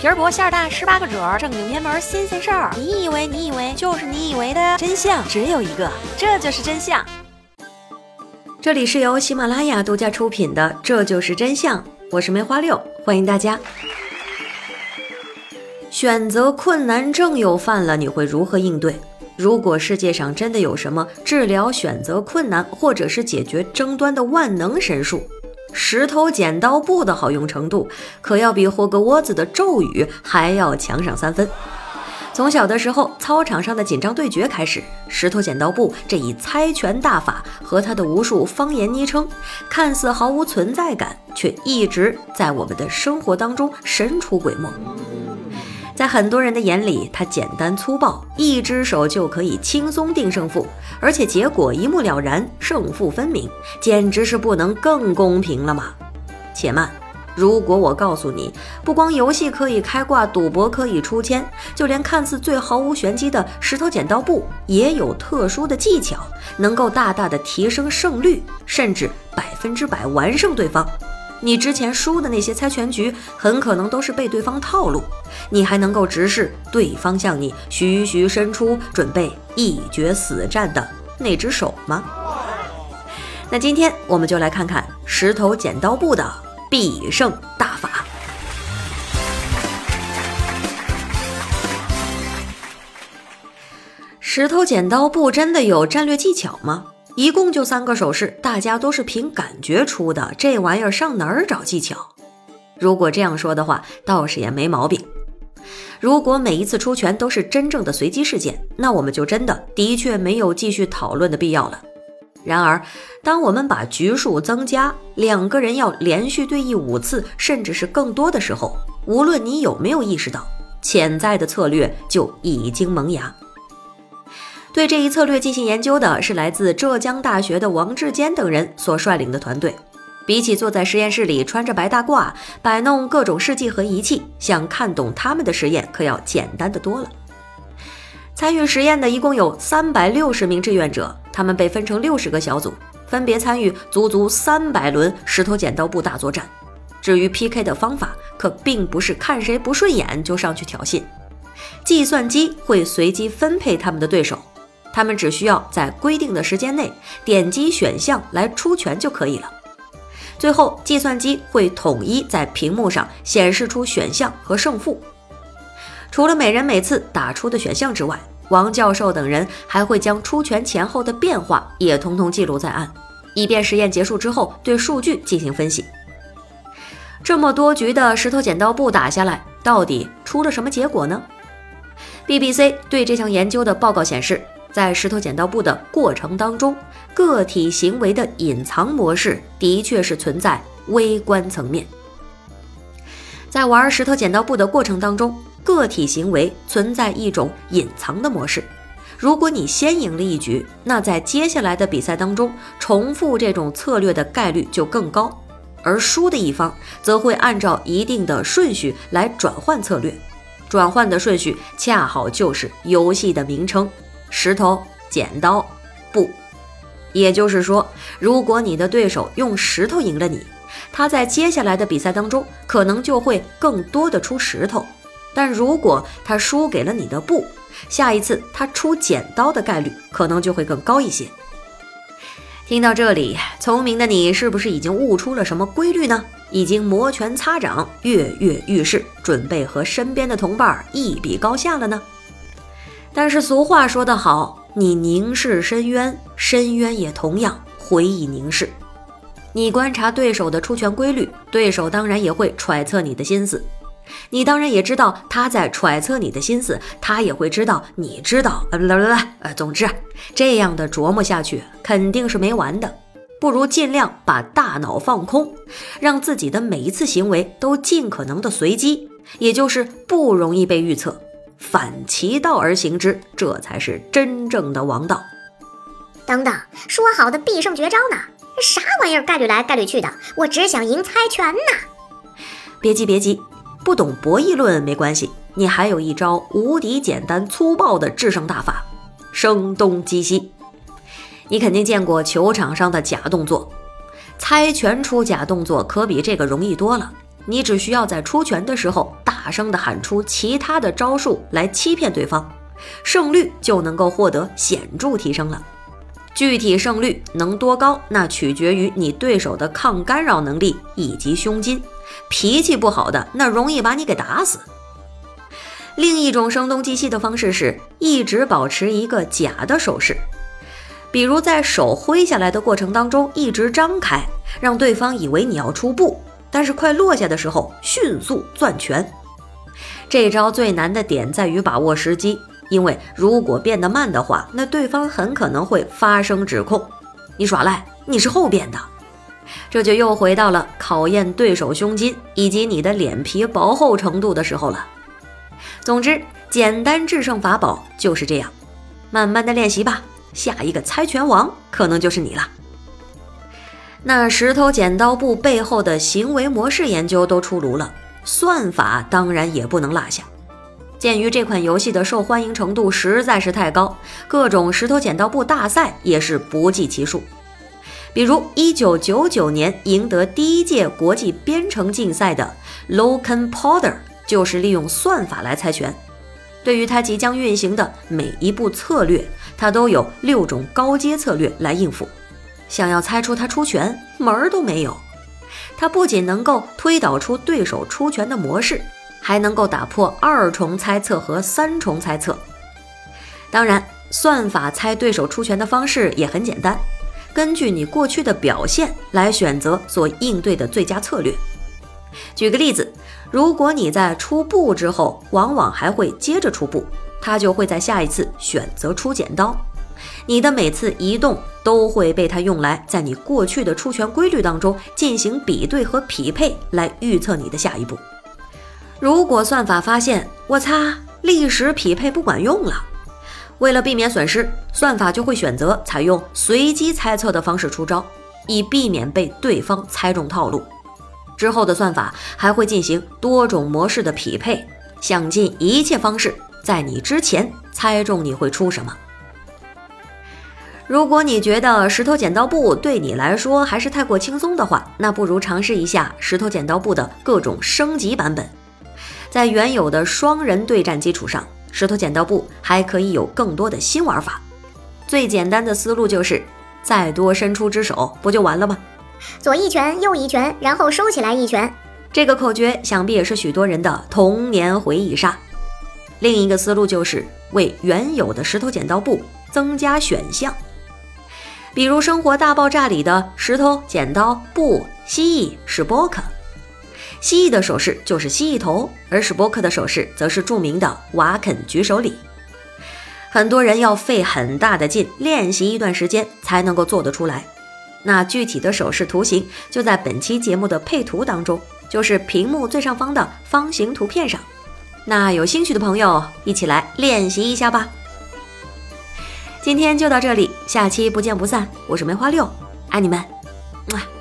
皮儿薄馅儿大，十八个褶儿，正经偏门新鲜事儿。你以为你以为就是你以为的真相只有一个，这就是真相。这里是由喜马拉雅独家出品的《这就是真相》，我是梅花六，欢迎大家。选择困难症又犯了，你会如何应对？如果世界上真的有什么治疗选择困难或者是解决争端的万能神术，石头剪刀布的好用程度可要比霍格沃兹的咒语还要强上三分。从小的时候，操场上的紧张对决开始，石头剪刀布这一猜拳大法和他的无数方言昵称，看似毫无存在感，却一直在我们的生活当中神出鬼没。在很多人的眼里，他简单粗暴，一只手就可以轻松定胜负，而且结果一目了然，胜负分明，简直是不能更公平了吗？且慢，如果我告诉你，不光游戏可以开挂，赌博可以出千，就连看似最毫无玄机的石头剪刀布，也有特殊的技巧，能够大大的提升胜率，甚至百分之百完胜对方。你之前输的那些猜拳局，很可能都是被对方套路，你还能够直视对方向你徐徐伸出准备一决死战的那只手吗？那今天我们就来看看石头剪刀布的必胜大法。石头剪刀布真的有战略技巧吗？一共就三个手势，大家都是凭感觉出的，这玩意儿上哪儿找技巧？如果这样说的话，倒是也没毛病。如果每一次出拳都是真正的随机事件，那我们就真的的确没有继续讨论的必要了。然而，当我们把局数增加，两个人要连续对弈五次，甚至是更多的时候，无论你有没有意识到，潜在的策略就已经萌芽。对这一策略进行研究的是来自浙江大学的王志坚等人所率领的团队。比起坐在实验室里穿着白大褂摆弄各种试剂和仪器，想看懂他们的实验可要简单的多了。参与实验的一共有三百六十名志愿者，他们被分成六十个小组，分别参与足足三百轮石头剪刀布大作战。至于 PK 的方法，可并不是看谁不顺眼就上去挑衅，计算机会随机分配他们的对手。他们只需要在规定的时间内点击选项来出拳就可以了。最后，计算机会统一在屏幕上显示出选项和胜负。除了每人每次打出的选项之外，王教授等人还会将出拳前后的变化也通通记录在案，以便实验结束之后对数据进行分析。这么多局的石头剪刀布打下来，到底出了什么结果呢？BBC 对这项研究的报告显示。在石头剪刀布的过程当中，个体行为的隐藏模式的确是存在微观层面。在玩石头剪刀布的过程当中，个体行为存在一种隐藏的模式。如果你先赢了一局，那在接下来的比赛当中，重复这种策略的概率就更高；而输的一方则会按照一定的顺序来转换策略，转换的顺序恰好就是游戏的名称。石头剪刀布，也就是说，如果你的对手用石头赢了你，他在接下来的比赛当中可能就会更多的出石头；但如果他输给了你的布，下一次他出剪刀的概率可能就会更高一些。听到这里，聪明的你是不是已经悟出了什么规律呢？已经摩拳擦掌、跃跃欲试，准备和身边的同伴一比高下了呢？但是俗话说得好，你凝视深渊，深渊也同样回以凝视。你观察对手的出拳规律，对手当然也会揣测你的心思。你当然也知道他在揣测你的心思，他也会知道你知道。呃，啦啦啦，呃，总之，这样的琢磨下去肯定是没完的。不如尽量把大脑放空，让自己的每一次行为都尽可能的随机，也就是不容易被预测。反其道而行之，这才是真正的王道。等等，说好的必胜绝招呢？啥玩意儿？概率来概率去的，我只想赢猜拳呢。别急别急，不懂博弈论没关系，你还有一招无敌简单粗暴的制胜大法——声东击西。你肯定见过球场上的假动作，猜拳出假动作可比这个容易多了。你只需要在出拳的时候大声的喊出其他的招数来欺骗对方，胜率就能够获得显著提升了。具体胜率能多高，那取决于你对手的抗干扰能力以及胸襟。脾气不好的，那容易把你给打死。另一种声东击西的方式是一直保持一个假的手势，比如在手挥下来的过程当中一直张开，让对方以为你要出步，但是快落下的时候迅速攥拳。这招最难的点在于把握时机。因为如果变得慢的话，那对方很可能会发生指控你耍赖，你是后变的，这就又回到了考验对手胸襟以及你的脸皮薄厚程度的时候了。总之，简单制胜法宝就是这样，慢慢的练习吧，下一个猜拳王可能就是你了。那石头剪刀布背后的行为模式研究都出炉了，算法当然也不能落下。鉴于这款游戏的受欢迎程度实在是太高，各种石头剪刀布大赛也是不计其数。比如1999年赢得第一届国际编程竞赛的 Loken Powder，就是利用算法来猜拳。对于他即将运行的每一步策略，他都有六种高阶策略来应付。想要猜出他出拳，门儿都没有。他不仅能够推导出对手出拳的模式。还能够打破二重猜测和三重猜测。当然，算法猜对手出拳的方式也很简单，根据你过去的表现来选择所应对的最佳策略。举个例子，如果你在出步之后，往往还会接着出步，他就会在下一次选择出剪刀。你的每次移动都会被它用来在你过去的出拳规律当中进行比对和匹配，来预测你的下一步。如果算法发现我擦历史匹配不管用了，为了避免损失，算法就会选择采用随机猜测的方式出招，以避免被对方猜中套路。之后的算法还会进行多种模式的匹配，想尽一切方式在你之前猜中你会出什么。如果你觉得石头剪刀布对你来说还是太过轻松的话，那不如尝试一下石头剪刀布的各种升级版本。在原有的双人对战基础上，石头剪刀布还可以有更多的新玩法。最简单的思路就是再多伸出只手，不就完了吗？左一拳，右一拳，然后收起来一拳。这个口诀想必也是许多人的童年回忆杀。另一个思路就是为原有的石头剪刀布增加选项，比如《生活大爆炸》里的石头剪刀布蜥蜴是波克。蜥蜴的手势就是蜥蜴头，而史波克的手势则是著名的瓦肯举手礼。很多人要费很大的劲练习一段时间才能够做得出来。那具体的手势图形就在本期节目的配图当中，就是屏幕最上方的方形图片上。那有兴趣的朋友一起来练习一下吧。今天就到这里，下期不见不散。我是梅花六，爱你们，么。